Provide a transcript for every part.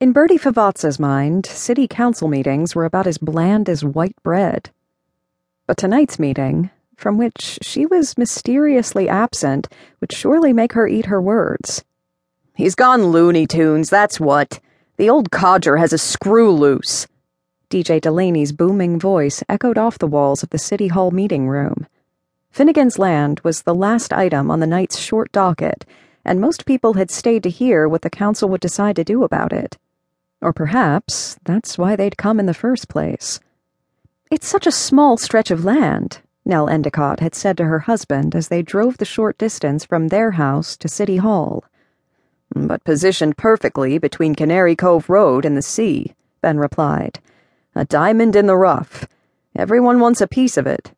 In Birdie Favazza's mind, city council meetings were about as bland as white bread. But tonight's meeting, from which she was mysteriously absent, would surely make her eat her words. He's gone Looney Tunes, that's what. The old codger has a screw loose. DJ Delaney's booming voice echoed off the walls of the City Hall meeting room. Finnegan's Land was the last item on the night's short docket, and most people had stayed to hear what the council would decide to do about it. Or perhaps that's why they'd come in the first place. It's such a small stretch of land, Nell Endicott had said to her husband as they drove the short distance from their house to City Hall. But positioned perfectly between Canary Cove Road and the sea, Ben replied. A diamond in the rough. Everyone wants a piece of it.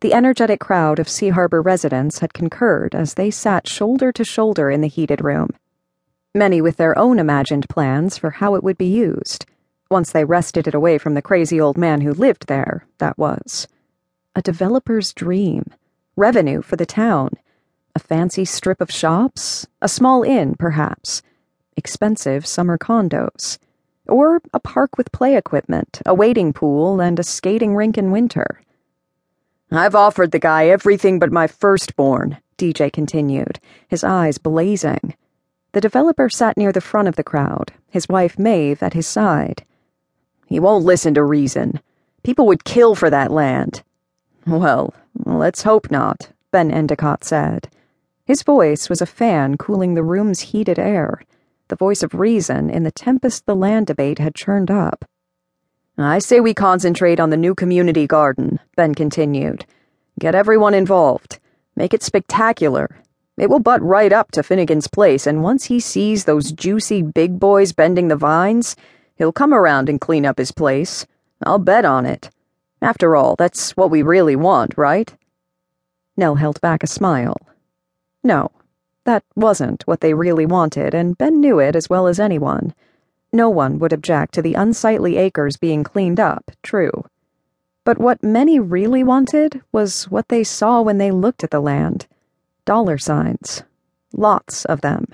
The energetic crowd of Sea Harbor residents had concurred as they sat shoulder to shoulder in the heated room, many with their own imagined plans for how it would be used, once they wrested it away from the crazy old man who lived there, that was. A developer's dream, revenue for the town, a fancy strip of shops, a small inn, perhaps, expensive summer condos, or a park with play equipment, a wading pool, and a skating rink in winter. I've offered the guy everything but my firstborn, DJ continued, his eyes blazing. The developer sat near the front of the crowd, his wife Maeve at his side. He won't listen to reason. People would kill for that land. Well, let's hope not, Ben Endicott said. His voice was a fan cooling the room's heated air, the voice of reason in the tempest the land debate had churned up. I say we concentrate on the new community garden, Ben continued. Get everyone involved. Make it spectacular. It will butt right up to Finnegan's place, and once he sees those juicy big boys bending the vines, he'll come around and clean up his place. I'll bet on it. After all, that's what we really want, right? Nell held back a smile. No, that wasn't what they really wanted, and Ben knew it as well as anyone. No one would object to the unsightly acres being cleaned up, true. But what many really wanted was what they saw when they looked at the land dollar signs. Lots of them.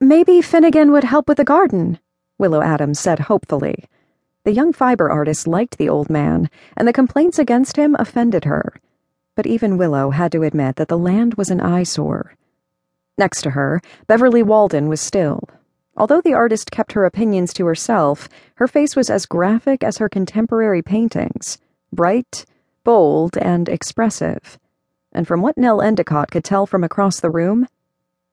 Maybe Finnegan would help with the garden, Willow Adams said hopefully. The young fiber artist liked the old man, and the complaints against him offended her. But even Willow had to admit that the land was an eyesore. Next to her, Beverly Walden was still, Although the artist kept her opinions to herself, her face was as graphic as her contemporary paintings bright, bold, and expressive. And from what Nell Endicott could tell from across the room,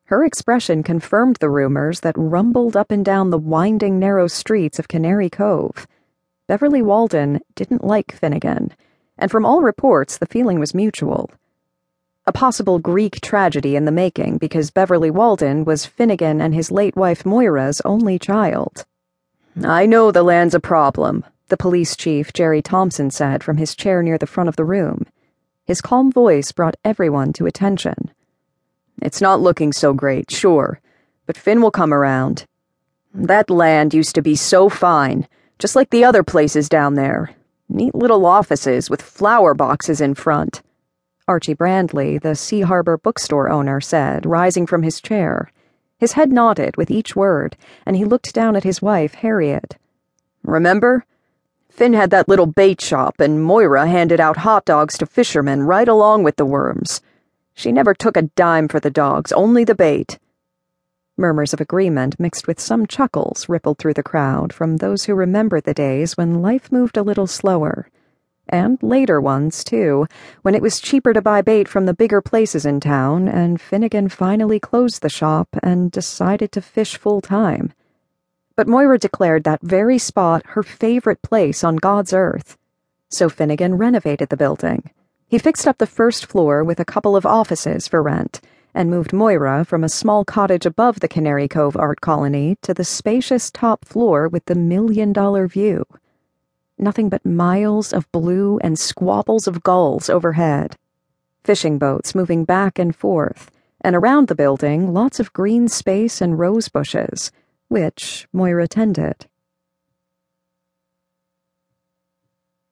her expression confirmed the rumors that rumbled up and down the winding, narrow streets of Canary Cove. Beverly Walden didn't like Finnegan, and from all reports, the feeling was mutual a possible Greek tragedy in the making because Beverly Walden was Finnegan and his late wife Moira's only child. I know the land's a problem, the police chief, Jerry Thompson, said from his chair near the front of the room. His calm voice brought everyone to attention. It's not looking so great, sure, but Finn will come around. That land used to be so fine, just like the other places down there. Neat little offices with flower boxes in front. Archie Brandley, the Sea Harbor bookstore owner, said, rising from his chair. His head nodded with each word, and he looked down at his wife, Harriet. Remember? Finn had that little bait shop, and Moira handed out hot dogs to fishermen right along with the worms. She never took a dime for the dogs, only the bait. Murmurs of agreement mixed with some chuckles rippled through the crowd from those who remembered the days when life moved a little slower and later ones, too, when it was cheaper to buy bait from the bigger places in town, and Finnegan finally closed the shop and decided to fish full time. But Moira declared that very spot her favorite place on God's earth. So Finnegan renovated the building. He fixed up the first floor with a couple of offices for rent and moved Moira from a small cottage above the Canary Cove Art Colony to the spacious top floor with the million dollar view nothing but miles of blue and squabbles of gulls overhead. Fishing boats moving back and forth, and around the building, lots of green space and rose bushes, which Moira tended.